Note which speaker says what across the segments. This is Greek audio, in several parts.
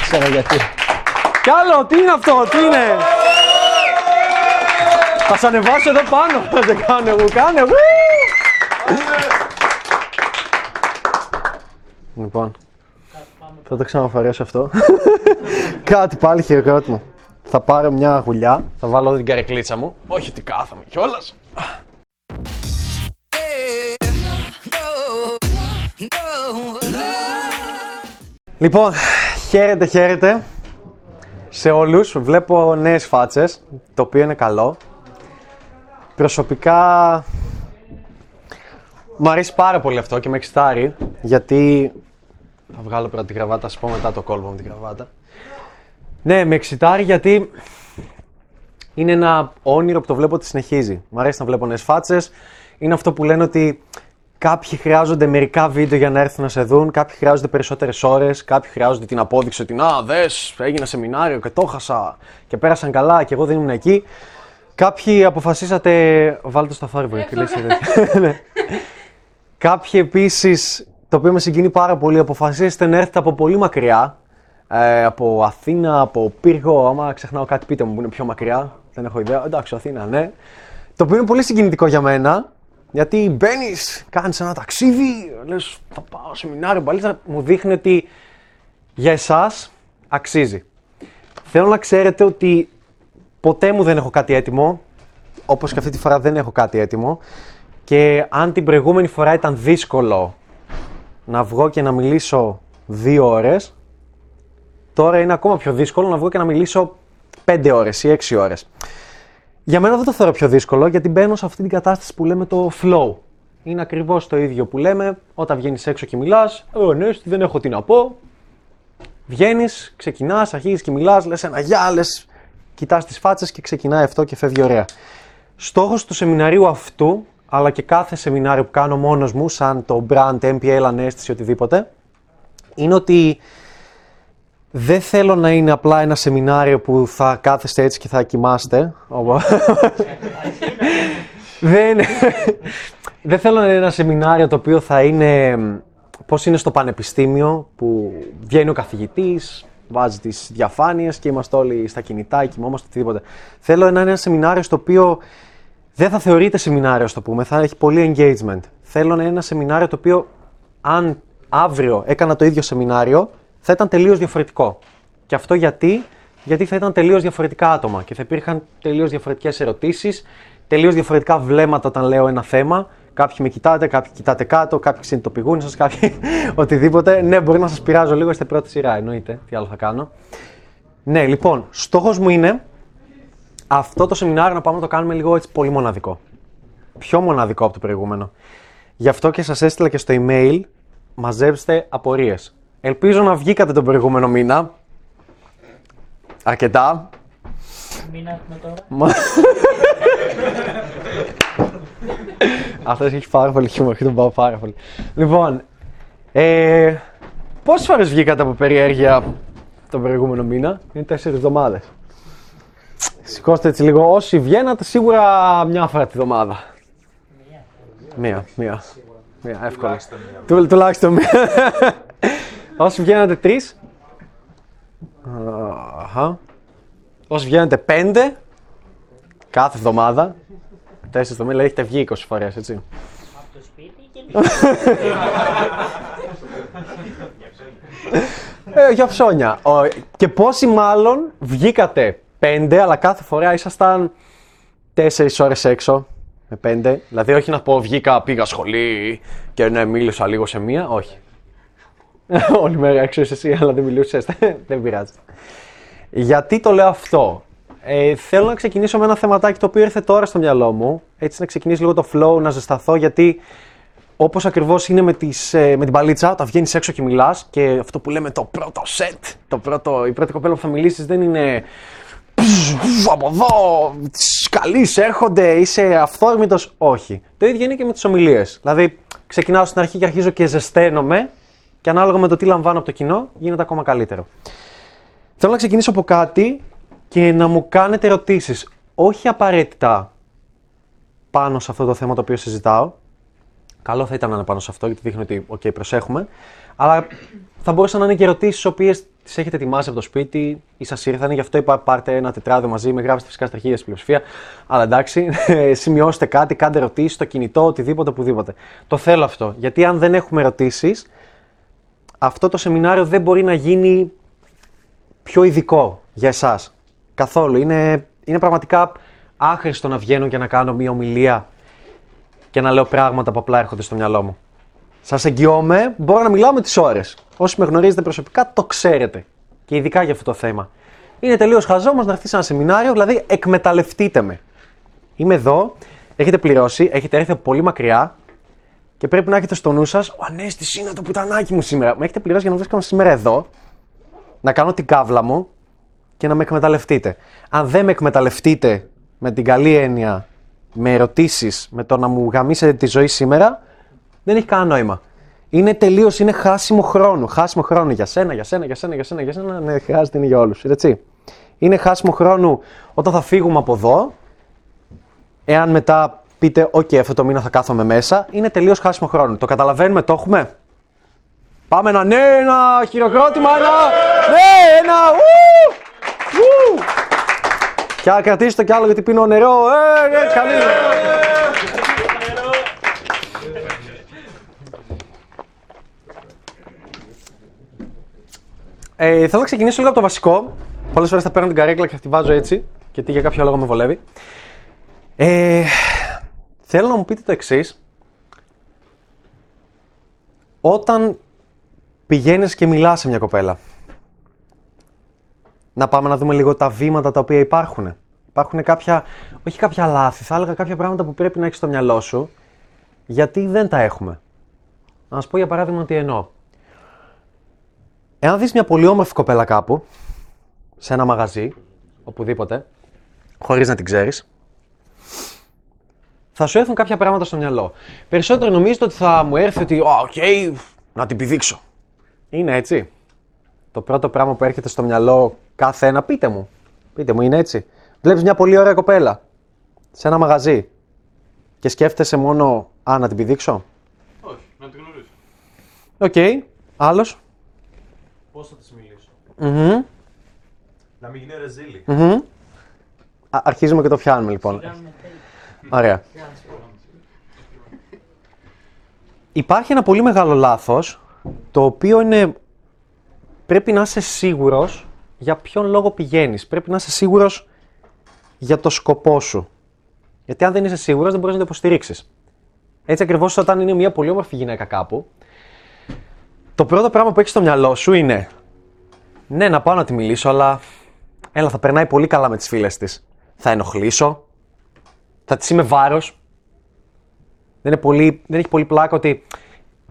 Speaker 1: Ξέρω γιατί. Κι άλλο, τι είναι αυτό, τι είναι; Θα σε ανεβάσω εδώ πάνω. Θα σε κάνω εγώ, κάνε. Ου! Λοιπόν, θα το ξαναφορέσω αυτό. Κάτι πάλι χειροκρότημα. Θα πάρω μια γουλιά, θα βάλω εδώ την καρεκλίτσα μου. Όχι ότι κάθομαι κιόλας. Λοιπόν, χαίρετε, χαίρετε σε όλους. Βλέπω νέες φάτσες, το οποίο είναι καλό. Προσωπικά μου αρέσει πάρα πολύ αυτό και με εξητάρει, γιατί θα βγάλω πρώτα τη γραβάτα, θα σας πω μετά το κόλπο με την γραβάτα. Ναι, με εξητάρει γιατί είναι ένα όνειρο που το βλέπω ότι συνεχίζει. Μου αρέσει να βλέπω νέες φάτσες. Είναι αυτό που λένε ότι κάποιοι χρειάζονται μερικά βίντεο για να έρθουν να σε δουν, κάποιοι χρειάζονται περισσότερες ώρες, κάποιοι χρειάζονται την απόδειξη ότι να δες, έγινα σεμινάριο και το χάσα και πέρασαν καλά και εγώ δεν ήμουν εκεί. Κάποιοι αποφασίσατε. Βάλτε το στα φάρμπορ και λύσετε. Ναι. Κάποιοι επίσης, το οποίο με συγκινεί πάρα πολύ, αποφασίσετε να έρθετε από πολύ μακριά. Ε, από Αθήνα, από Πύργο. Άμα ξεχνάω κάτι, πείτε μου που είναι πιο μακριά. Δεν έχω ιδέα. Εντάξει, Αθήνα, ναι. Το οποίο είναι πολύ συγκινητικό για μένα. Γιατί μπαίνεις, κάνεις ένα ταξίδι, λες, θα πάω σεμινάριο, μπαλίτσα. Μου δείχνει ότι για εσάς αξίζει. Θέλω να ξέρετε ότι ποτέ μου δεν έχω κάτι έτοιμο. Όπως και αυτή τη φορά δεν έχω κάτι έτοιμο. Και αν την προηγούμενη φορά ήταν δύσκολο να βγω και να μιλήσω δύο ώρες, τώρα είναι ακόμα πιο δύσκολο να βγω και να μιλήσω πέντε ώρες ή έξι ώρες. Για μένα δεν το θεωρώ πιο δύσκολο γιατί μπαίνω σε αυτή την κατάσταση που λέμε το flow. Είναι ακριβώς το ίδιο που λέμε όταν βγαίνεις έξω και μιλάς. Ε, ναι, δεν έχω τι να πω. Βγαίνεις, ξεκινάς, αρχίζεις και μιλάς, λες ένα γεια, λες. Κοιτάς τις φάτσες και ξεκινάει αυτό και φεύγει ωραία. Στόχος του σεμιναρίου αυτού, αλλά και κάθε σεμινάριο που κάνω μόνος μου, σαν το brand, MPL, ανέστηση, οτιδήποτε, είναι ότι δεν θέλω να είναι απλά ένα σεμινάριο που θα κάθεστε έτσι και θα κοιμάστε. δεν, δεν θέλω να είναι ένα σεμινάριο το οποίο θα είναι πώς είναι στο πανεπιστήμιο που βγαίνει ο καθηγητής, βάζει τις διαφάνειες και είμαστε όλοι στα κινητά, κοιμόμαστε οτιδήποτε. Θέλω να είναι ένα σεμινάριο στο οποίο δεν θα θεωρείται σεμινάριο, το πούμε, θα έχει πολύ engagement. Θέλω να είναι ένα σεμινάριο το οποίο αν αύριο έκανα το ίδιο σεμινάριο, θα ήταν τελείως διαφορετικό. Και αυτό γιατί, γιατί θα ήταν τελείως διαφορετικά άτομα και θα υπήρχαν τελείως διαφορετικές ερωτήσεις, τελείως διαφορετικά βλέμματα όταν λέω ένα θέμα. Κάποιοι με κοιτάτε, κάποιοι κοιτάτε κάτω, κάποιοι συνειδητοποιούν σας, κάποιοι οτιδήποτε. Ναι, μπορεί να σας πειράζω λίγο, είστε πρώτη σειρά, εννοείται. Τι άλλο θα κάνω. Ναι, λοιπόν, στόχος μου είναι αυτό το σεμινάριο να πάμε να το κάνουμε λίγο έτσι πολύ μοναδικό. Πιο μοναδικό από το προηγούμενο. Γι' αυτό και σας έστειλα και στο email, μαζέψτε απορίες. Ελπίζω να βγήκατε τον προηγούμενο μήνα. Αρκετά.
Speaker 2: Μήνα έχουμε τώρα.
Speaker 1: Μα... Αυτός έχει πάρα πολύ χιούμορ και τον πάω πάρα πολύ. Λοιπόν, ε, πόσες φορές βγήκατε από περιέργεια τον προηγούμενο μήνα, είναι τέσσερις εβδομάδες. Σηκώστε έτσι λίγο, όσοι βγαίνατε σίγουρα μια φορά τη βδομάδα. Μία, μία. Μία, εύκολα. Του, τουλάχιστον μία. Όσοι βγαίνατε τρεις. Αχα. Όσοι βγαίνετε πέντε. Κάθε εβδομάδα. Τέσσερις το μήνα έχετε βγει 20 φορές, έτσι.
Speaker 2: Από το σπίτι και
Speaker 1: Ε, για ψώνια. Ο- και πόσοι μάλλον βγήκατε πέντε, αλλά κάθε φορά ήσασταν τέσσερις ώρες έξω με πέντε. Δηλαδή, όχι να πω βγήκα, πήγα σχολή και ναι, μίλησα λίγο σε μία. Όχι. Όλη μέρα έξω είσαι εσύ, αλλά δεν μιλούσες. δεν πειράζει. Γιατί το λέω αυτό; Ε, θέλω να ξεκινήσω με ένα θεματάκι το οποίο ήρθε τώρα στο μυαλό μου. Έτσι να ξεκινήσει λίγο το flow, να ζεσταθώ, γιατί Όπως ακριβώς είναι με, τις, ε, με την παλίτσα, όταν βγαίνεις έξω και μιλάς και αυτό που λέμε το πρώτο set, το πρώτο, η πρώτη κοπέλα που θα μιλήσεις δεν είναι. «Πζζ, βουβ, Από εδώ, καλεί έρχονται, είσαι αυθόρμητος. Όχι. Το ίδιο είναι και με τις ομιλίες. Δηλαδή, ξεκινάω στην αρχή και αρχίζω και ζεσταίνομαι και ανάλογα με το τι λαμβάνω από το κοινό, γίνεται ακόμα καλύτερο. Θέλω να ξεκινήσω από κάτι και να μου κάνετε ερωτήσεις. Όχι απαραίτητα πάνω σε αυτό το θέμα το οποίο συζητάω, Καλό θα ήταν να είναι πάνω σε αυτό, γιατί δείχνει ότι, οκ, προσέχουμε. Αλλά θα μπορούσαν να είναι και ερωτήσεις, τις οποίες τις έχετε ετοιμάσει από το σπίτι ή σας ήρθαν. Γι' αυτό είπα: Πάρτε ένα τετράδιο μαζί, με γράψτε φυσικά στα αρχίδια στη πλειοψηφία. Αλλά εντάξει, σημειώστε κάτι, κάντε ερωτήσεις στο κινητό, οτιδήποτε, οπουδήποτε. Το θέλω αυτό. Γιατί αν δεν έχουμε ερωτήσεις, αυτό το σεμινάριο δεν μπορεί να γίνει πιο ειδικό για εσάς. Καθόλου. Είναι, είναι πραγματικά άχρηστο να βγαίνω και να κάνω μια ομιλία και να λέω πράγματα που απλά έρχονται στο μυαλό μου. Σας εγγυώμαι, μπορώ να μιλάω με τις ώρες. Όσοι με γνωρίζετε προσωπικά, το ξέρετε. Και ειδικά για αυτό το θέμα. Είναι τελείως χαζό όμως να έρθει σε ένα σεμινάριο, δηλαδή εκμεταλλευτείτε με. Είμαι εδώ, έχετε πληρώσει, έχετε έρθει από πολύ μακριά και πρέπει να έχετε στο νου σας: Ο Ανέστη είναι το πουτανάκι μου σήμερα. Με έχετε πληρώσει για να βρίσκομαι σήμερα εδώ, να κάνω την κάβλα μου και να με εκμεταλλευτείτε. Αν δεν με εκμεταλλευτείτε με την καλή έννοια, με ερωτήσεις, με το να μου γαμίσετε τη ζωή σήμερα, δεν έχει κανένα νόημα. Είναι τελείως, είναι χάσιμο χρόνο. Χάσιμο χρόνο για σένα, για σένα, για σένα, για σένα, για σένα. Ναι, χρειάζεται είναι για όλους. Έτσι. Είναι χάσιμο χρόνο όταν θα φύγουμε από εδώ. Εάν μετά πείτε, OK, αυτό το μήνα θα κάθομαι μέσα, είναι τελείως χάσιμο χρόνο. Το καταλαβαίνουμε, το έχουμε. Πάμε ένα, ναι, ένα χειροκρότημα, ένα, ναι, ένα, ου, ου. Και κρατήστε το κι άλλο γιατί πίνω νερό, ε, ε, καλή. Ε, θέλω να ξεκινήσω λίγο από το βασικό. Πολλές φορές θα παίρνω την καρέκλα και θα τη βάζω έτσι, γιατί για κάποιο λόγο με βολεύει. Ε, θέλω να μου πείτε το εξής. Όταν πηγαίνεις και μιλάς σε μια κοπέλα, να πάμε να δούμε λίγο τα βήματα τα οποία υπάρχουν. Υπάρχουν κάποια, όχι κάποια λάθη, θα έλεγα κάποια πράγματα που πρέπει να έχεις στο μυαλό σου, γιατί δεν τα έχουμε. Να σου πω για παράδειγμα τι εννοώ. Εάν δεις μια πολύ όμορφη κοπέλα κάπου, σε ένα μαγαζί, οπουδήποτε, χωρίς να την ξέρεις, θα σου έρθουν κάποια πράγματα στο μυαλό. Περισσότερο νομίζετε ότι θα μου έρθει ότι, οκ, να την πηδήξω. Είναι έτσι. Το πρώτο πράγμα που έρχεται στο μυαλό καθένα, πείτε μου. Πείτε μου, είναι έτσι. Βλέπεις μια πολύ ωραία κοπέλα σε ένα μαγαζί και σκέφτεσαι μόνο, α, να την πηδήξω.
Speaker 3: Όχι, να την γνωρίσω.
Speaker 1: Οκ. Άλλος;
Speaker 3: Πώς θα της μιλήσω;
Speaker 1: Μμμ.
Speaker 3: Να μην γίνει ρεζίλη.
Speaker 1: Μμμ. Α, Αρχίζουμε και το πιάνουμε λοιπόν.
Speaker 2: Κάνουμε τέλει.
Speaker 1: Ωραία. Υπάρχει ένα πολύ μεγάλο λάθος, το οποίο είναι... Πρέπει να είσαι σίγουρος για ποιον λόγο πηγαίνεις. Πρέπει να είσαι σίγουρος για το σκοπό σου. Γιατί αν δεν είσαι σίγουρος δεν μπορείς να το υποστηρίξεις. Έτσι ακριβώς όταν είναι μια πολύ όμορφη γυναίκα κάπου, το πρώτο πράγμα που έχεις στο μυαλό σου είναι ναι, να πάω να τη μιλήσω, αλλά έλα, θα περνάει πολύ καλά με τις φίλες της. Θα ενοχλήσω, θα της είμαι βάρος. Δεν, είναι πολύ, δεν έχει πολύ πλάκα ότι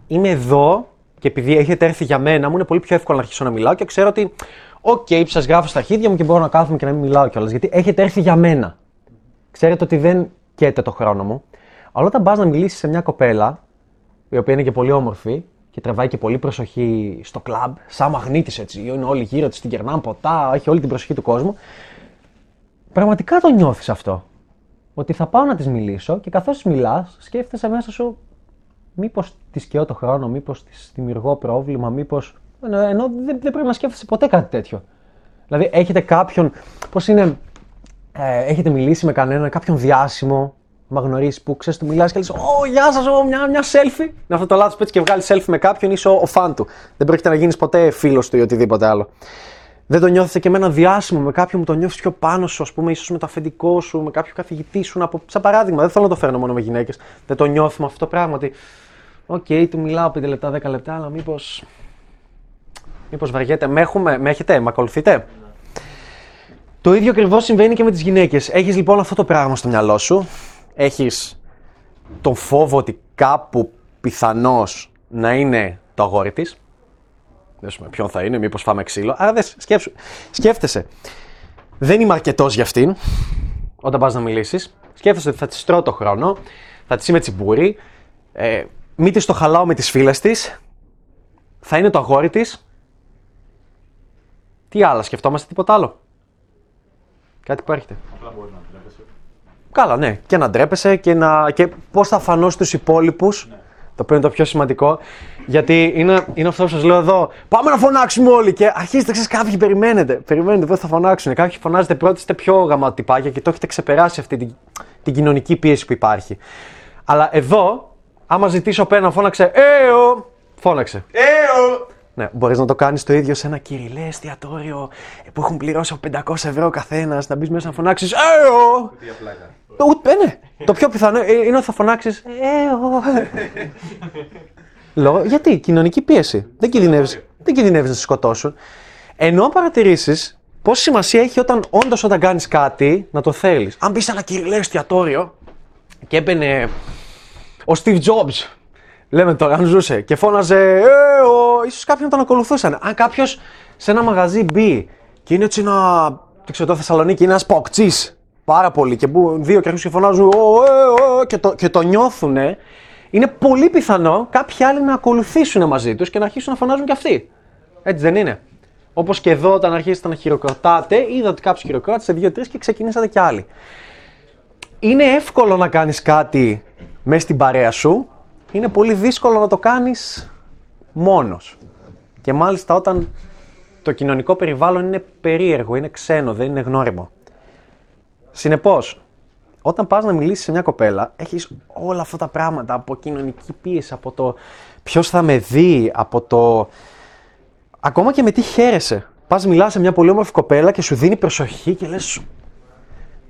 Speaker 1: είμαι εδώ και επειδή έχετε έρθει για μένα, μου είναι πολύ πιο εύκολο να αρχίσω να μιλάω και ξέρω ότι, ok, okay, σας γράφω στα αρχίδια μου και μπορώ να κάθομαι και να μην μιλάω κιόλας. Γιατί έχετε έρθει για μένα. Ξέρετε ότι δεν καίτε το χρόνο μου. Αλλά όταν πας να μιλήσεις σε μια κοπέλα, η οποία είναι και πολύ όμορφη και τραβάει και πολύ προσοχή στο κλαμπ, σαν μαγνήτης έτσι, είναι όλοι γύρω της, την κερνάνε ποτά, έχει όλη την προσοχή του κόσμου. Πραγματικά το νιώθεις αυτό ότι θα πάω να της μιλήσω και καθώς μιλάς, σκέφτεσαι μέσα σου μήπως της καίω το χρόνο, μήπως της δημιουργώ πρόβλημα, μήπως. Ενώ δεν, δεν πρέπει να σκέφτεσαι ποτέ κάτι τέτοιο. Δηλαδή, έχετε κάποιον. Πώς είναι. Ε, έχετε μιλήσει με κανέναν, κάποιον διάσημο, μα γνωρίσει που ξέρεις, του μιλάς και λες: Ω, γεια σας, ω, μια, μια selfie. Είναι αυτό το λάθος που έτσι και βγάλεις selfie με κάποιον, είσαι ο, ο φαν του. Δεν πρόκειται να γίνεις ποτέ φίλος του ή οτιδήποτε άλλο. Δεν το νιώθετε και με ένα διάσημο, με κάποιον που το νιώθεις πιο πάνω σου, ας πούμε, ίσως με το αφεντικό σου, με κάποιο καθηγητή σου. Από... Σαν παράδειγμα, δεν θέλω να το φέρνω μόνο με γυναίκες. Δεν το νιώθουμε αυτό το πράγμα. Ότι, ok, okay, του μιλάω 5 λεπτά, 10 λεπτά, αλλά μήπως. Μήπως βαριέται. Με, έχουμε, με έχετε, με ακολουθείτε; Το ίδιο ακριβώς συμβαίνει και με τις γυναίκες. Έχεις λοιπόν αυτό το πράγμα στο μυαλό σου. Έχεις τον φόβο ότι κάπου πιθανώς να είναι το αγόρι της. Δεν σου ποιον θα είναι, μήπως φάμε ξύλο. Άρα δες, σκέψου, σκέφτεσαι. Δεν είμαι αρκετός για αυτήν όταν πας να μιλήσεις. Σκέφτεσαι ότι θα της τρώω το χρόνο, θα της είμαι τσιμπούρη, ε, μη της το χαλάω με τις φίλες της, θα είναι το αγόρι της. Τι άλλα, σκεφτόμαστε τίποτα άλλο; Κάτι που έρχεται.
Speaker 3: Απλά μπορεί να τρέπεσαι.
Speaker 1: Καλά, ναι. Και να ντρέπεσαι και, να... και πώς θα φανώ στους υπόλοιπους
Speaker 3: Ναι.
Speaker 1: Το οποίο είναι το πιο σημαντικό. Γιατί είναι, είναι αυτό που σας λέω εδώ. Πάμε να φωνάξουμε όλοι. Και αρχίζετε, ξέρεις, κάποιοι περιμένετε. Περιμένετε πώ θα φωνάξουν. Κάποιοι φωνάζετε πρώτοι, είστε πιο γαματιπάκια και το έχετε ξεπεράσει αυτή την, την κοινωνική πίεση που υπάρχει. Αλλά εδώ, άμα ζητήσω πένα φώναξε, Έω! Φώναξε.
Speaker 3: Έω!
Speaker 1: Ναι, μπορείς να το κάνεις το ίδιο σε ένα κυριλέ εστιατόριο που έχουν πληρώσει από 500 ευρώ ο καθένας. Να μπεις μέσα να φωνάξεις Έω!
Speaker 3: Τι απλάκα.
Speaker 1: Ούτε, ε, ναι. Το πιο πιθανό ε, είναι ότι θα φωνάξεις Έω! Λόγω, γιατί, κοινωνική πίεση. Δεν κινδυνεύει δεν κινδυνεύεις να σε σκοτώσουν. Ενώ παρατηρήσεις πόση σημασία έχει όταν όντως όταν κάνεις κάτι να το θέλεις. Αν μπει σε ένα κυριλέ εστιατόριο και έμπαινε ο Steve Jobs, λέμε τώρα, αν ζούσε και φώναζε Ε, ο... ίσως κάποιοι να τον ακολουθούσαν. Αν κάποιος σε ένα μαγαζί μπει και είναι έτσι ένα. Δεν ξέρω, το Θεσσαλονίκη είναι ένας ποκτσής πάρα πολύ και μπουν δύο και αρχίσουν και φωνάζουν «Ω, ε, ε», και, το, και το νιώθουν, είναι πολύ πιθανό κάποιοι άλλοι να ακολουθήσουν μαζί τους και να αρχίσουν να φωνάζουν κι αυτοί. Έτσι δεν είναι. Όπως και εδώ, όταν αρχίσετε να χειροκροτάτε, είδα ότι κάποιο χειροκρότησες δύο-τρει και ξεκινήσατε κι άλλοι. Είναι εύκολο να κάνεις κάτι μέσα στην παρέα σου, είναι πολύ δύσκολο να το κάνεις μόνος. Και μάλιστα όταν το κοινωνικό περιβάλλον είναι περίεργο, είναι ξένο, δεν είναι γνώριμο. Συνεπώς, όταν πας να μιλήσεις σε μια κοπέλα, έχεις όλα αυτά τα πράγματα από κοινωνική πίεση, από το ποιος θα με δει, από το. Ακόμα και με τι χαίρεσαι. Πας μιλάς σε μια πολύ όμορφη κοπέλα και σου δίνει προσοχή και λες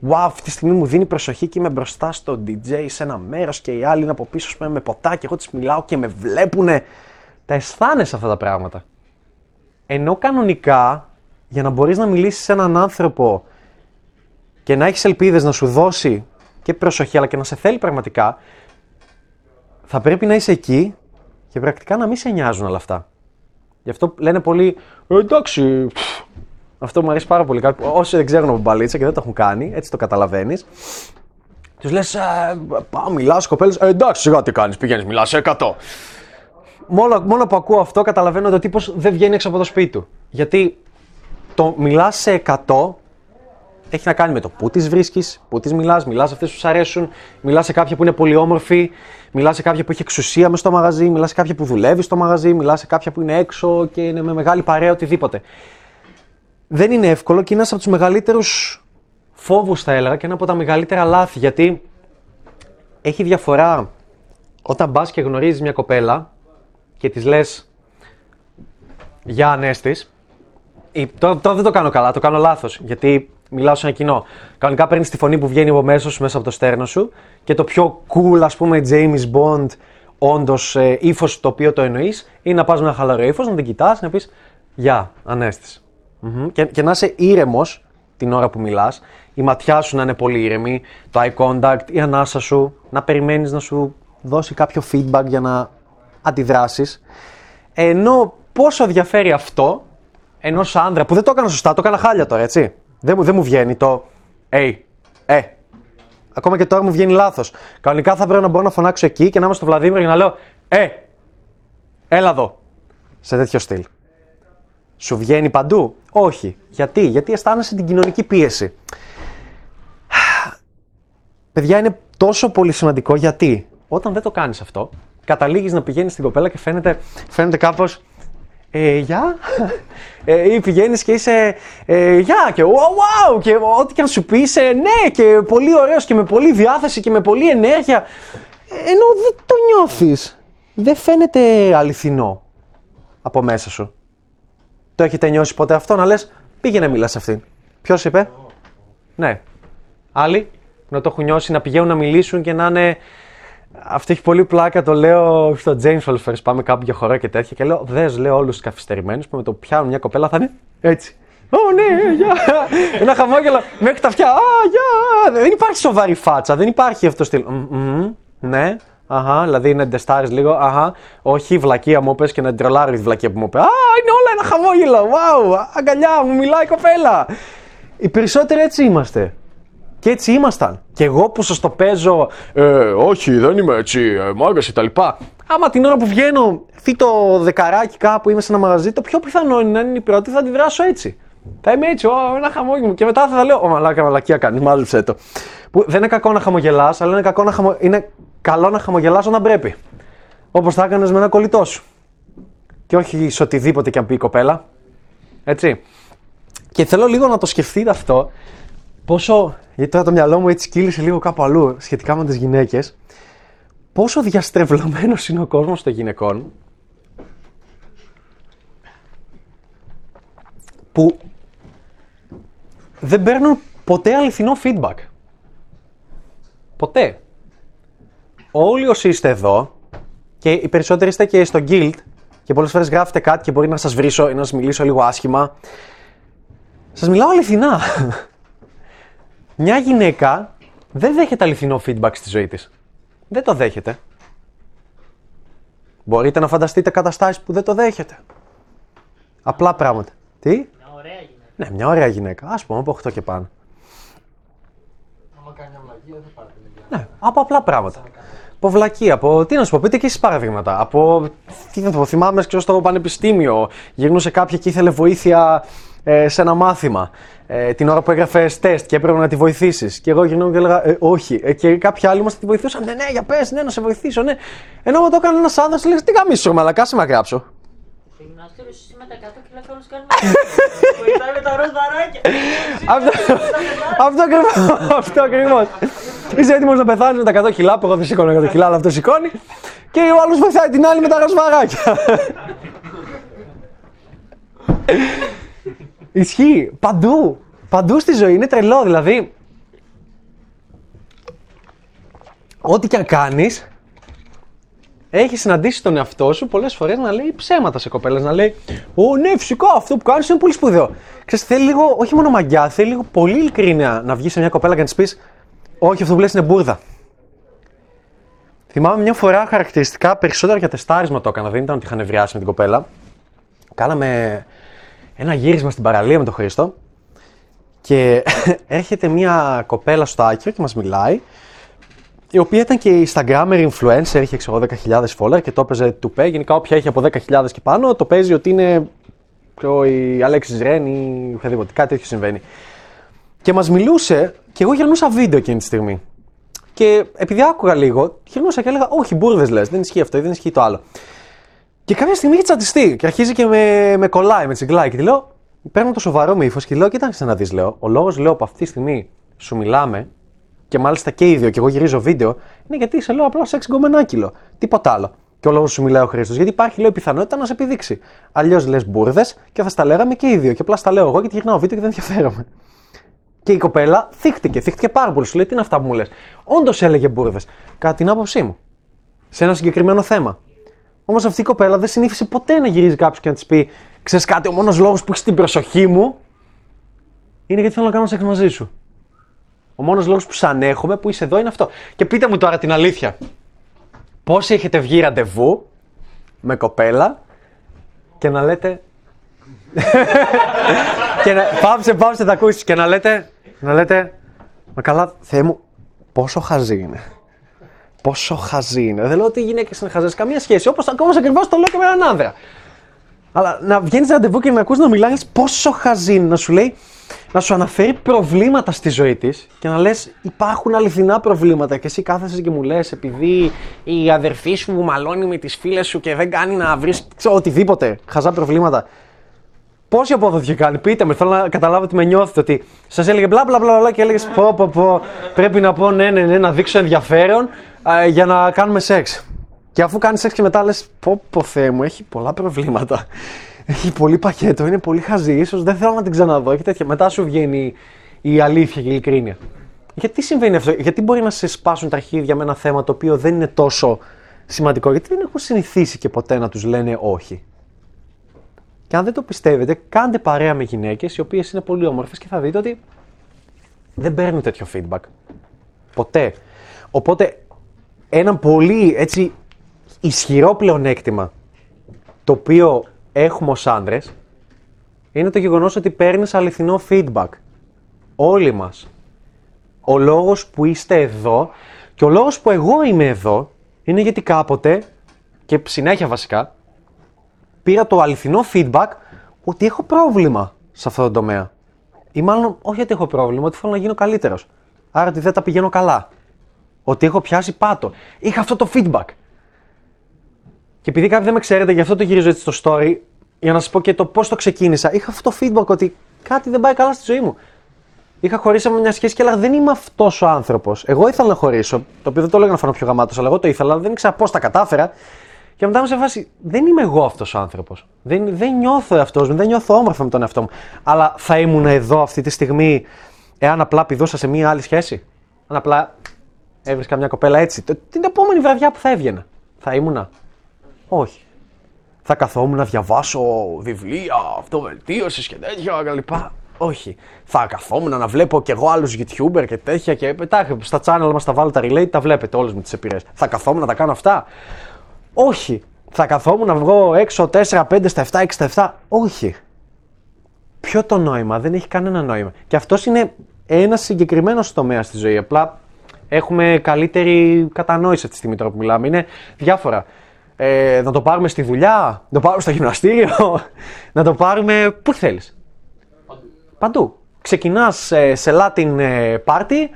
Speaker 1: Wow, αυτή τη στιγμή μου δίνει προσοχή και είμαι μπροστά στο DJ σε ένα μέρος και οι άλλοι είναι από πίσω πούμε, με ποτά και εγώ της μιλάω και με βλέπουνε. Τα αισθάνεσαι αυτά τα πράγματα. Ενώ κανονικά, για να μπορείς να μιλήσεις σε έναν άνθρωπο και να έχεις ελπίδες να σου δώσει και προσοχή αλλά και να σε θέλει πραγματικά, θα πρέπει να είσαι εκεί και πρακτικά να μην σε νοιάζουν όλα αυτά. Γι' αυτό λένε πολλοί, «Ε, εντάξει, πφ, αυτό μου αρέσει πάρα πολύ. Κάποιοι- Όσοι δεν ξέρουν από μπαλίτσα και δεν το έχουν κάνει, έτσι το καταλαβαίνεις. Τους λες, πάω, μιλάς, κοπέλες. Ε, εντάξει, σιγά τι κάνεις, πηγαίνεις, μιλάς σε 100. Μόνο, μόνο που ακούω αυτό, καταλαβαίνω ότι ο τύπος δεν βγαίνει έξω από το σπίτι του. Γιατί το μιλάς σε 100 έχει να κάνει με το πού τις βρίσκεις, πού τις μιλάς, μιλάς σε αυτές που σου αρέσουν, μιλάς σε κάποια που είναι πολύ όμορφη, μιλάς σε κάποια που έχει εξουσία μες στο μαγαζί, μιλάς σε κάποια που δουλεύεις στο μαγαζί, μιλάς σε κάποια που είναι έξω και είναι με μεγάλη παρέα, οτιδήποτε δεν είναι εύκολο και είναι ένας από τους μεγαλύτερους φόβους, θα έλεγα, και ένα από τα μεγαλύτερα λάθη. Γιατί έχει διαφορά όταν πα και γνωρίζεις μια κοπέλα και της λες Γεια, Ανέστη. Τώρα, τώρα δεν το κάνω καλά, το κάνω λάθος. Γιατί μιλάω σε ένα κοινό. Κανονικά παίρνεις τη φωνή που βγαίνει από μέσα σου, μέσα από το στέρνο σου και το πιο cool, ας πούμε, James Bond, όντως ε, ύφος το οποίο το εννοείς, είναι να πας με ένα χαλαρό ύφος, να την κοιτάς, να πεις Γεια, Ανέστης. Μμμ. Και, και να είσαι ήρεμος την ώρα που μιλάς, η ματιά σου να είναι πολύ ήρεμη, το eye contact, η ανάσα σου, να περιμένεις να σου δώσει κάποιο feedback για να αντιδράσεις. Ενώ πόσο διαφέρει αυτό ενός άνδρα που δεν το έκανα σωστά, το έκανα χάλια τώρα, έτσι. Δεν μου, δεν μου βγαίνει το hey, ε. Ακόμα και τώρα μου βγαίνει λάθος. Κανονικά θα πρέπει να μπορώ να φωνάξω εκεί και να είμαι στο Βλαδίμιο για να λέω Ε, έλα εδώ. Σε τέτοιο στυλ. Σου βγαίνει παντού; Όχι. Γιατί, γιατί αισθάνεσαι την κοινωνική πίεση. Παιδιά, είναι τόσο πολύ σημαντικό γιατί όταν δεν το κάνεις αυτό, καταλήγεις να πηγαίνεις στην κοπέλα και φαίνεται, φαίνεται κάπως. Ε, γεια. Ε, ή πηγαίνεις και είσαι. Ε, γεια και wow, wow, και ό,τι και να σου πει είσαι ναι και πολύ ωραίος και με πολύ διάθεση και με πολύ ενέργεια. Ε, Ενώ δεν το νιώθεις. Δεν φαίνεται αληθινό από μέσα σου. Το έχετε νιώσει ποτέ αυτό να λες πήγαινε μιλά σε αυτήν. Ποιος είπε; Ναι. Άλλοι; Να το έχουν νιώσει να πηγαίνουν να μιλήσουν και να είναι. Αυτό έχει πολύ πλάκα, το λέω στο James Olfers. Πάμε κάπου για χορό και τέτοια. Και λέω, δες, λέω όλους τους καθυστερημένους που με το πιάνουν μια κοπέλα θα είναι έτσι. Ω, ναι, γεια. Ένα χαμόγελο μέχρι τα αυτιά. Α, γεια. Δεν υπάρχει σοβαρή φάτσα, δεν υπάρχει αυτό το στυλ. Μμμ, μμμ, ναι, αχα, δηλαδή είναι ντεστάρι λίγο. Αχα, όχι, βλακεία μου πες και να τρολάρεις τη βλακεία που μου είπε. Α, είναι όλα ένα χαμόγελο. Wow, αγκαλιά μου, μιλάει η κοπέλα. Οι περισσότεροι έτσι είμαστε. Και έτσι ήμασταν. Και εγώ που σας το παίζω, ε, όχι, δεν είμαι έτσι, ε, μάγκας και τα λοιπά. Άμα την ώρα που βγαίνω, φύ το δεκαράκι κάπου, είμαι σε ένα μαγαζί, το πιο πιθανό είναι να είναι η πρώτη, θα αντιδράσω έτσι. Θα είμαι έτσι, Ω, ένα χαμόγελο. Και μετά θα λέω, Ω, μαλάκα, μαλακία κάνεις, μάζεψε το. Που δεν είναι κακό να χαμογελάς, αλλά είναι, κακό να χαμο... είναι καλό να χαμογελάς όταν πρέπει. Όπως θα έκανες με ένα κολλητό σου. Και όχι σε οτιδήποτε και αν πει η κοπέλα. Έτσι. Και θέλω λίγο να το σκεφτείτε αυτό, πόσο, γιατί τώρα το μυαλό μου έτσι κύλησε λίγο κάπου αλλού σχετικά με τις γυναίκες, πόσο διαστρεβλωμένος είναι ο κόσμος των γυναικών, που δεν παίρνουν ποτέ αληθινό feedback. Ποτέ. Όλοι όσοι είστε εδώ, και οι περισσότεροι είστε και στο guild, και πολλές φορές γράφετε κάτι και μπορεί να σας βρίσω ή να σας μιλήσω λίγο άσχημα, σας μιλάω αληθινά. Μια γυναίκα δεν δέχεται αληθινό feedback στη ζωή της. Δεν το δέχεται. Μπορείτε να φανταστείτε καταστάσεις που δεν το δέχεται. Απλά πράγματα. Τι;
Speaker 2: Μια ωραία γυναίκα.
Speaker 1: Ναι, μια ωραία γυναίκα. Ας πούμε από 8 και πάνω.
Speaker 3: Άμα κάνει μια βλαγία δεν πάρετε την
Speaker 1: Ναι, από απλά πράγματα. Από βλακή, από τι να σου πω, πείτε και εσείς παραδείγματα. Από. Τι να το πω, θυμάμαι ξέρω, στο πανεπιστήμιο. Γυρνούσε κάποια και ήθελε βοήθεια ε, σε ένα μάθημα. Ε, την ώρα που έγραφες τεστ και έπρεπε να τη βοηθήσεις. Και εγώ γυρνάω και έλεγα ε, όχι. Ε, και κάποιοι άλλοι μα τη βοηθούσαν. Ναι, ναι, για πες, ναι, να σε βοηθήσω, ναι. Ενώ μου το έκανε ένας άντρα, λέει τι γαμίσου, μαλακά, σε να γράψω.
Speaker 2: Στο γυμναστήριο εσύ με τα 100 κιλά και όλους κάνουμε. Βοηθάει με τα ροζ δαράκια.
Speaker 1: Αυτό- Αυτό ακριβώς. Αυτό ακριβώς. Είσαι έτοιμος να πεθάνεις με τα 100 κιλά, που εγώ δεν σηκώνω 100 κιλά, αλλά αυτό σηκώνει. Και ο άλλος βοηθάει την άλλη με τα ρασβαράκια. Ισχύει. Παντού. Παντού στη ζωή είναι τρελό. Δηλαδή, ό,τι και αν κάνεις, έχεις συναντήσει τον εαυτό σου πολλές φορές να λέει ψέματα σε κοπέλες. Να λέει: Ω, ναι, φυσικά αυτό που κάνεις είναι πολύ σπουδαίο. Ξέρεις, θέλει λίγο, όχι μόνο μαγιά, θέλει λίγο πολύ ειλικρίνεια να βγεις σε μια κοπέλα και να της πεις: Όχι, αυτό που λες είναι μπουρδα. Θυμάμαι μια φορά χαρακτηριστικά περισσότερο για τεστάρισμα το έκανα, δεν ήταν ότι είχα νευριάσει με την κοπέλα. Κάναμε ένα γύρισμα στην παραλία με τον Χρήστο και έρχεται μια κοπέλα στο άκυρο και μας μιλάει η οποία ήταν και Instagrammer influencer, είχε ξέρω 10.000 follower και το έπαιζε του pay. Γενικά, όποια έχει από 10.000 και πάνω, το παίζει ότι είναι ξέρω, η Αλέξη Ρεν ή οποιαδήποτε. Κάτι τέτοιο συμβαίνει. Και μας μιλούσε και εγώ γυρνούσα βίντεο εκείνη τη στιγμή. Και επειδή άκουγα λίγο, γυρνούσα και έλεγα: Όχι, μπουρδες λες, δεν ισχύει αυτό ή δεν ισχύει το άλλο. Και κάποια στιγμή έχει τσατιστεί και αρχίζει και με, με κολλάει, με τσιγκλάει. Και τη λέω: Παίρνω το σοβαρό με ύφο και λέω: Κοίταξε να δεις, λέω. Ο λόγος, λέω, που αυτή τη στιγμή σου μιλάμε και μάλιστα και οι δύο, και εγώ γυρίζω βίντεο, είναι γιατί σε λέω απλά σεξ γκομενάκιλο. Τίποτα άλλο. Και ο λόγος σου μιλάει ο Χρήστος. Γιατί υπάρχει, λέω, η πιθανότητα να σε επιδείξει. Αλλιώς λες μπουρδες και θα στα λέγαμε και οι δύο. Και απλά στα λέω εγώ γιατί γυρνάω βίντεο και δεν ενδιαφέρομαι. Και η κοπέλα θύχτηκε, θύχτηκε πάρα πολύ. Σου λέει τι είναι αυτά που μου λες. Όντως έλεγε μπουρδες. Κατά την άποψή μου. Σε ένα συγκεκριμένο θέμα. Όμως αυτή η κοπέλα δεν συνήθισε ποτέ να γυρίζει κάποιος και να της πει: Ξέρεις κάτι, ο μόνος λόγος που έχεις την προσοχή μου είναι γιατί θέλω να κάνω σεξ μαζί σου. Ο μόνος λόγος που σ' ανέχομαι που είσαι εδώ είναι αυτό. Και πείτε μου τώρα την αλήθεια. Πόσοι έχετε βγει ραντεβού με κοπέλα και να λέτε. και να... Πάψε, πάψε, θα ακούσεις και να λέτε. Να λέτε. Μα καλά, Θεέ μου, πόσο χαζή είναι. Πόσο χαζή είναι. Δεν λέω ότι οι γυναίκες είναι χαζές, καμία σχέση. Όπως ακόμα ακριβώς το λέω και με έναν άνδρα. Αλλά να βγαίνεις ραντεβού και να ακούς να μιλάει πόσο χαζή είναι, να σου λέει, να σου αναφέρει προβλήματα στη ζωή της και να λες: Υπάρχουν αληθινά προβλήματα. Και εσύ κάθεσαι και μου λες: Επειδή η αδερφή σου μου μαλώνει με τις φίλες σου και δεν κάνει να βρεις οτιδήποτε, χαζά προβλήματα. Πόση απόδοση κάνει, πείτε με, θέλω να καταλάβω ότι με νιώθετε ότι σας έλεγε μπλα μπλα μπλα μπλα και έλεγες πω, πω, πω, πρέπει να πω ναι, ναι, ναι, να δείξω ενδιαφέρον α, για να κάνουμε σεξ. Και αφού κάνεις σεξ και μετά λες, πω, πω, Θεέ μου, έχει πολλά προβλήματα. Έχει πολύ πακέτο, είναι πολύ χαζή, ίσως δεν θέλω να την ξαναδώ και τέτοια. Μετά σου βγαίνει η αλήθεια και η ειλικρίνεια. Γιατί συμβαίνει αυτό, γιατί μπορεί να σε σπάσουν τα αρχίδια με ένα θέμα το οποίο δεν είναι τόσο σημαντικό, γιατί δεν έχουν συνηθίσει και ποτέ να τους λένε όχι. Και αν δεν το πιστεύετε, κάντε παρέα με γυναίκες οι οποίες είναι πολύ όμορφες και θα δείτε ότι δεν παίρνουν τέτοιο feedback. Ποτέ. Οπότε, ένα πολύ έτσι ισχυρό πλεονέκτημα το οποίο έχουμε ως άντρες είναι το γεγονός ότι παίρνεις αληθινό feedback. Όλοι μας. Ο λόγος που είστε εδώ και ο λόγος που εγώ είμαι εδώ είναι γιατί κάποτε και συνέχεια βασικά πήρα το αληθινό feedback ότι έχω πρόβλημα σε αυτό το τομέα. Ή μάλλον όχι ότι έχω πρόβλημα, ότι θέλω να γίνω καλύτερος. Άρα ότι δεν τα πηγαίνω καλά. Ότι έχω πιάσει πάτο. Είχα αυτό το feedback. Και επειδή κάποιοι δεν με ξέρετε, γι' αυτό το γυρίζω έτσι στο story, για να σας πω και το πώς το ξεκίνησα. Είχα αυτό το feedback ότι κάτι δεν πάει καλά στη ζωή μου. Είχα χωρίσει με μια σχέση και έλεγα δεν είμαι αυτός ο άνθρωπος. Εγώ ήθελα να χωρίσω, το οποίο δεν το έλεγα να φανώ πιο γαμάτος, αλλά εγώ το ήθελα, αλλά δεν ήξερα πώς τα κατάφερα. Και μετά είμαι σε φάση, δεν είμαι εγώ αυτός ο άνθρωπος. Δεν, δεν νιώθω εαυτό μου, δεν νιώθω όμορφα με τον εαυτό μου. Αλλά θα ήμουν εδώ αυτή τη στιγμή, εάν απλά πηδούσα σε μια άλλη σχέση. Αν απλά έβρισκα μια κοπέλα έτσι. Το- Την επόμενη βραδιά που θα έβγαινα. Θα ήμουνα. Όχι. Θα καθόμουν να διαβάσω βιβλία, αυτοβελτίωση και τέτοια κλπ. Όχι. Θα καθόμουν να βλέπω κι εγώ άλλους YouTuber και τέτοια και πετάχε στα channel μας τα βάλω τα relate, τα βλέπετε όλες με τις επηρεέ. Θα καθόμουν να τα κάνω αυτά. Όχι. Θα καθόμουν να βγω έξω 4, 5 στα 7, 6 στα 7. Όχι. Ποιο το νόημα, δεν έχει κανένα νόημα. Και αυτός είναι ένας συγκεκριμένος τομέας στη ζωή. Απλά έχουμε καλύτερη κατανόηση αυτή τη στιγμή τώρα που μιλάμε. Είναι διάφορα. Ε, να το πάρουμε στη δουλειά, να το πάρουμε στο γυμναστήριο, να το πάρουμε πού θέλεις. Παντού. Ξεκινάς ε, σε Latin ε, party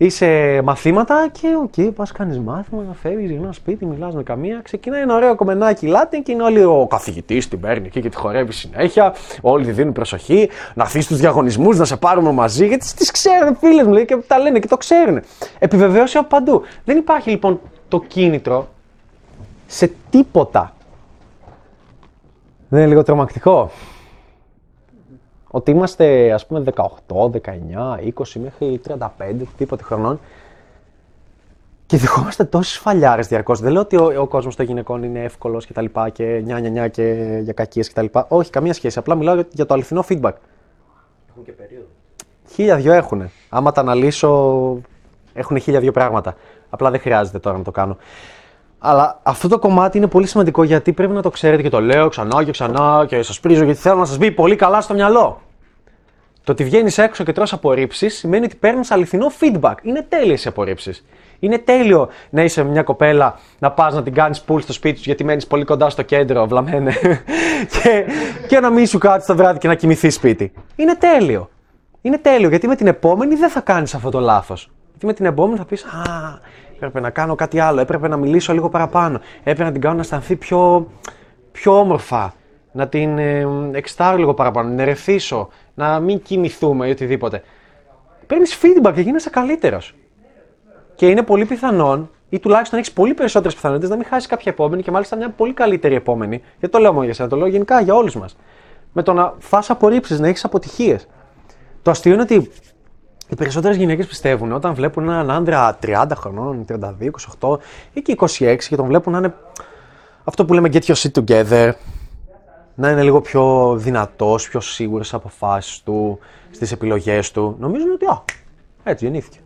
Speaker 1: ή σε μαθήματα και ok, okay, πας κάνεις μάθημα, να φεύγεις, γυρνάς σπίτι, μιλάς με καμία. Ξεκινάει ένα ωραίο γκομενάκι Latin και είναι όλοι ο καθηγητής την παίρνει εκεί και τη χορεύει συνέχεια. Όλοι τη δίνουν προσοχή, να έρθει στους διαγωνισμούς, να σε πάρουμε μαζί. Γιατί τις ξέρουν φίλες μου λέει, και τα λένε και το ξέρουν. Επιβεβαίωση από παντού. Δεν υπάρχει λοιπόν το κίνητρο σε τίποτα. Δεν είναι λίγο τρομακτικό; Ότι είμαστε ας πούμε 18, 19, 20 μέχρι 35, τίποτε χρονών και δεχόμαστε τόσες φαλιάρες διαρκώς. Δεν λέω ότι ο, ο κόσμος των γυναικών είναι εύκολος και τα λοιπά και νιά νιά νιά και για κακίες και τα λοιπά. Όχι, καμία σχέση. Απλά μιλάω για, για το αληθινό feedback.
Speaker 3: Έχουν και περίοδο.
Speaker 1: Χίλια δυο έχουν. Άμα τα αναλύσω, έχουν χίλια δυο πράγματα. Απλά δεν χρειάζεται τώρα να το κάνω. Αλλά αυτό το κομμάτι είναι πολύ σημαντικό γιατί πρέπει να το ξέρετε και το λέω ξανά και ξανά και σας πρίζω γιατί θέλω να σας μπει πολύ καλά στο μυαλό. Το ότι βγαίνεις έξω και τρως απορρίψεις σημαίνει ότι παίρνεις αληθινό feedback. Είναι τέλειες οι απορρίψεις. Είναι τέλειο να είσαι με μια κοπέλα, να πας να την κάνεις πουλ στο σπίτι σου γιατί μένεις πολύ κοντά στο κέντρο, βλαμμένε. και, και να μην σου κάτσει το βράδυ και να κοιμηθείς σπίτι. Είναι τέλειο. Είναι τέλειο γιατί με την επόμενη δεν θα κάνεις αυτό το λάθος. Γιατί με την επόμενη θα πεις Α, έπρεπε να κάνω κάτι άλλο, έπρεπε να μιλήσω λίγο παραπάνω, έπρεπε να την κάνω να αισθανθεί πιο, πιο όμορφα, να την ε, εξτάρω λίγο παραπάνω, να ερεθίσω, να μην κοιμηθούμε ή οτιδήποτε. Παίρνεις feedback και γίνεσαι καλύτερος. Και είναι πολύ πιθανόν, ή τουλάχιστον έχεις πολύ περισσότερες πιθανότητες να μην χάσεις κάποια επόμενη και μάλιστα μια πολύ καλύτερη επόμενη. Γιατί το λέω μόνο για σένα, το λέω γενικά για όλους μας. Με το να φας απορρίψεις, να έχεις αποτυχίες. Το αστείο είναι ότι οι περισσότερες γυναίκες πιστεύουν όταν βλέπουν έναν άντρα 30 χρονών, 32, 28 ή και 26 και τον βλέπουν να είναι αυτό που λέμε get your shit together, να είναι λίγο πιο δυνατός, πιο σίγουρος στις αποφάσεις του, στις επιλογές του. Νομίζουν ότι α, έτσι γεννήθηκε.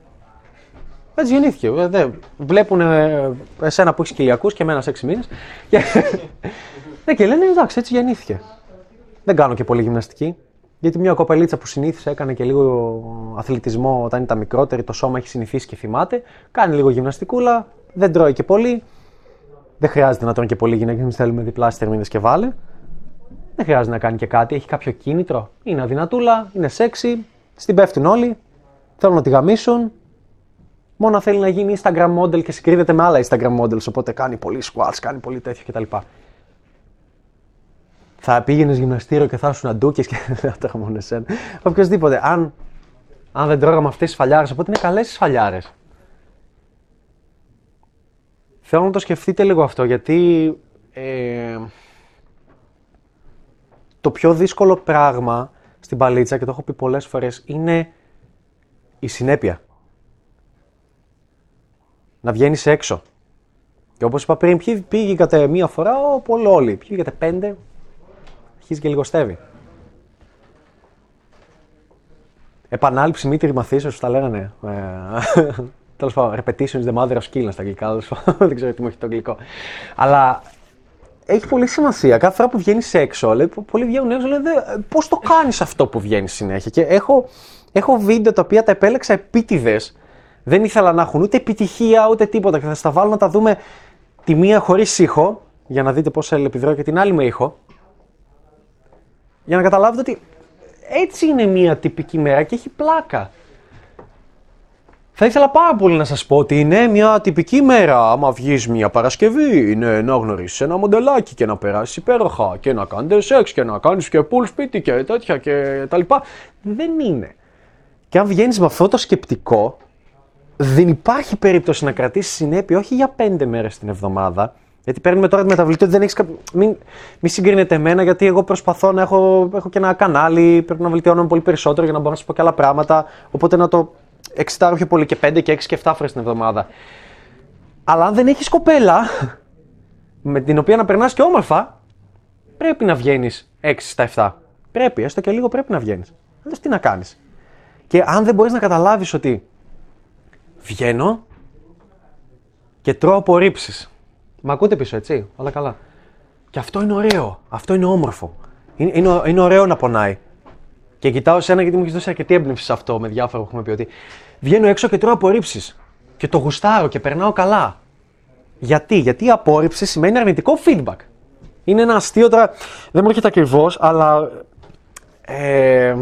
Speaker 1: Έτσι γεννήθηκε. Ε, δεν- Βλέπουν ε, εσένα που έχεις κοιλιακούς και εμένα σε 6 μήνες. Και... ναι, και λένε εντάξει, έτσι γεννήθηκε. Δεν κάνω και πολύ γυμναστική. Γιατί μια κοπελίτσα που συνήθισε έκανε και λίγο αθλητισμό όταν ήταν μικρότερη, το σώμα έχει συνηθίσει και θυμάται. Κάνει λίγο γυμναστικούλα, δεν τρώει και πολύ. Δεν χρειάζεται να τρώνε και πολύ γυναίκες, εμείς θέλουμε διπλάσιες θερμίδε και βάλε. Δεν χρειάζεται να κάνει και κάτι, έχει κάποιο κίνητρο. Είναι αδυνατούλα, είναι σεξι, στην πέφτουν όλοι, θέλουν να τη γαμίσουν. Μόνο θέλει να γίνει Instagram model και συγκρίνεται με άλλα Instagram models, οπότε κάνει πολύ squats, κάνει πολύ τέτοιο κτλ. Θα πήγαινες γυμναστήριο και θα ήσουν αντούκες και δεν θα το έχω μόνο εσένα. Οποιοδήποτε. Αν, αν δεν τρώγαμε αυτές τις φαλιάρες, οπότε είναι καλές τις φαλιάρες. Θέλω να το σκεφτείτε λίγο αυτό, γιατί ε, το πιο δύσκολο πράγμα στην παλίτσα, και το έχω πει πολλές φορές, είναι η συνέπεια. Να βγαίνεις έξω. Και όπως είπα πριν, ποιοι πήγατε μία φορά, ο, πολύ όλοι. Ποιοι πήγατε πέντε, αρχίζει και λιγοστεύει. Επανάληψη μήτρη μαθήσεως, τα λέγανε. Ε, Τέλος πάντων, repetition is the mother of skill στα αγγλικά. τέλος πάντων. Δεν ξέρω τι μου έχει το αγγλικό. Αλλά έχει πολύ σημασία. Κάθε φορά που βγαίνεις έξω, λέει, πο- πολλοί βγαίνουν έξω, λένε πώς το κάνεις αυτό που βγαίνεις συνέχεια; Και έχω, έχω βίντεο τα οποία τα επέλεξα επίτηδες. Δεν ήθελα να έχουν ούτε επιτυχία ούτε τίποτα. Και θα σας τα βάλω να τα δούμε τη μία χωρίς ήχο, για να δείτε πώς επιδρώ και την άλλη με ήχο. Για να καταλάβετε ότι έτσι είναι μία τυπική μέρα και έχει πλάκα. Θα ήθελα πάρα πολύ να σας πω ότι είναι μια τυπική μέρα. Άμα βγεις μια Παρασκευή, είναι να γνωρίσεις ένα μοντελάκι και να περάσεις υπέροχα και να κάνετε σεξ και να κάνεις και πουλ σπίτι και τέτοια και τα λοιπά. Δεν είναι. Και αν βγαίνεις με αυτό το σκεπτικό, δεν υπάρχει περίπτωση να κρατήσεις συνέπεια όχι για πέντε μέρες την εβδομάδα, γιατί παίρνουμε τώρα τη μεταβλητή ότι δεν έχεις. Μην, μην συγκρίνετε εμένα, γιατί εγώ προσπαθώ να έχω, έχω και ένα κανάλι. Πρέπει να βελτιώνομαι πολύ περισσότερο για να μπορώ να σας πω και άλλα πράγματα. Οπότε να το εξητάρω πιο πολύ και 5 και 6 και 7 φορές την εβδομάδα. Αλλά αν δεν έχεις κοπέλα με την οποία να περνάς και όμορφα, πρέπει να βγαίνεις 6 στα 7. Πρέπει, έστω και λίγο πρέπει να βγαίνεις. Αλλιώς τι να κάνεις. Και αν δεν μπορείς να καταλάβεις ότι βγαίνω και τρώω απορρίψεις. Μα ακούτε πίσω, έτσι, όλα καλά. Και αυτό είναι ωραίο, αυτό είναι όμορφο. Είναι, είναι, είναι ωραίο να πονάει. Και κοιτάω σένα γιατί μου έχεις δώσει αρκετή έμπνευση σε αυτό με διάφορα που έχουμε πει ότι βγαίνω έξω και τρώω απορρίψεις. Και το γουστάρω και περνάω καλά. Γιατί, γιατί η απόρριψη σημαίνει αρνητικό feedback. Είναι ένα αστείο τώρα, δεν μου έρχεται ακριβώς, αλλά. Ε,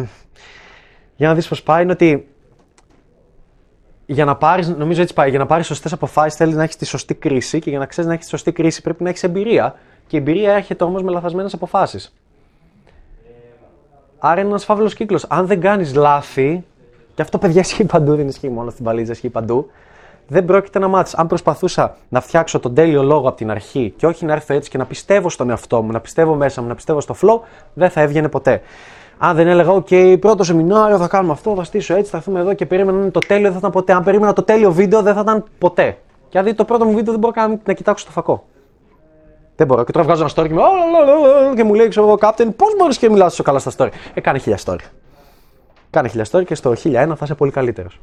Speaker 1: για να δεις πώς πάει, είναι ότι για να πάρεις, νομίζω έτσι πάει, για να πάρεις σωστές αποφάσεις θέλεις να έχεις τη σωστή κρίση και για να ξέρεις να έχεις τη σωστή κρίση πρέπει να έχεις εμπειρία. Και η εμπειρία έρχεται όμως με λαθασμένες αποφάσεις. Άρα είναι ένας φαύλος κύκλος. Αν δεν κάνεις λάθη, και αυτό παιδιά ισχύει παντού, δεν ισχύει μόνο στην παλίτσα, ισχύει παντού, δεν πρόκειται να μάθεις. Αν προσπαθούσα να φτιάξω τον τέλειο λόγο από την αρχή και όχι να έρθω έτσι και να πιστεύω στον εαυτό μου, να πιστεύω μέσα μου, να πιστεύω στο flow, δεν θα έβγαινε ποτέ. Αν δεν έλεγα, OK, πρώτο σεμινάριο θα κάνουμε αυτό, θα στήσω έτσι, θα έρθουμε εδώ και περίμενα να είναι το τέλειο, δεν θα ήταν ποτέ. Αν περίμενα το τέλειο βίντεο, δεν θα ήταν ποτέ. Και αν δείτε το πρώτο μου βίντεο, δεν μπορώ να, να κοιτάξω το φακό. Δεν μπορώ. Και τώρα βγάζω ένα story και, με, και μου λέει, ξέρω εγώ, Captain, πώς μπορείς και μιλάς τόσο καλά στα story; Ε, κάνε χίλια story. Κάνε χίλια story και στο 1001 θα είσαι πολύ καλύτερος.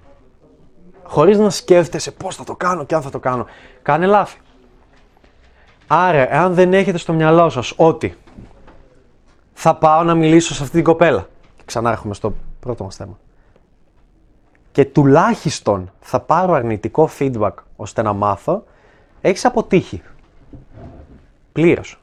Speaker 1: Χωρίς να σκέφτεσαι πώς θα το κάνω και αν θα το κάνω. Κάνε λάθη. Άρα, εάν δεν έχετε στο μυαλό σας ότι θα πάω να μιλήσω σε αυτή την κοπέλα. Ξανά έρχομαι στο πρώτο μας θέμα. Και τουλάχιστον θα πάρω αρνητικό feedback ώστε να μάθω, έχεις αποτύχει. Πλήρως.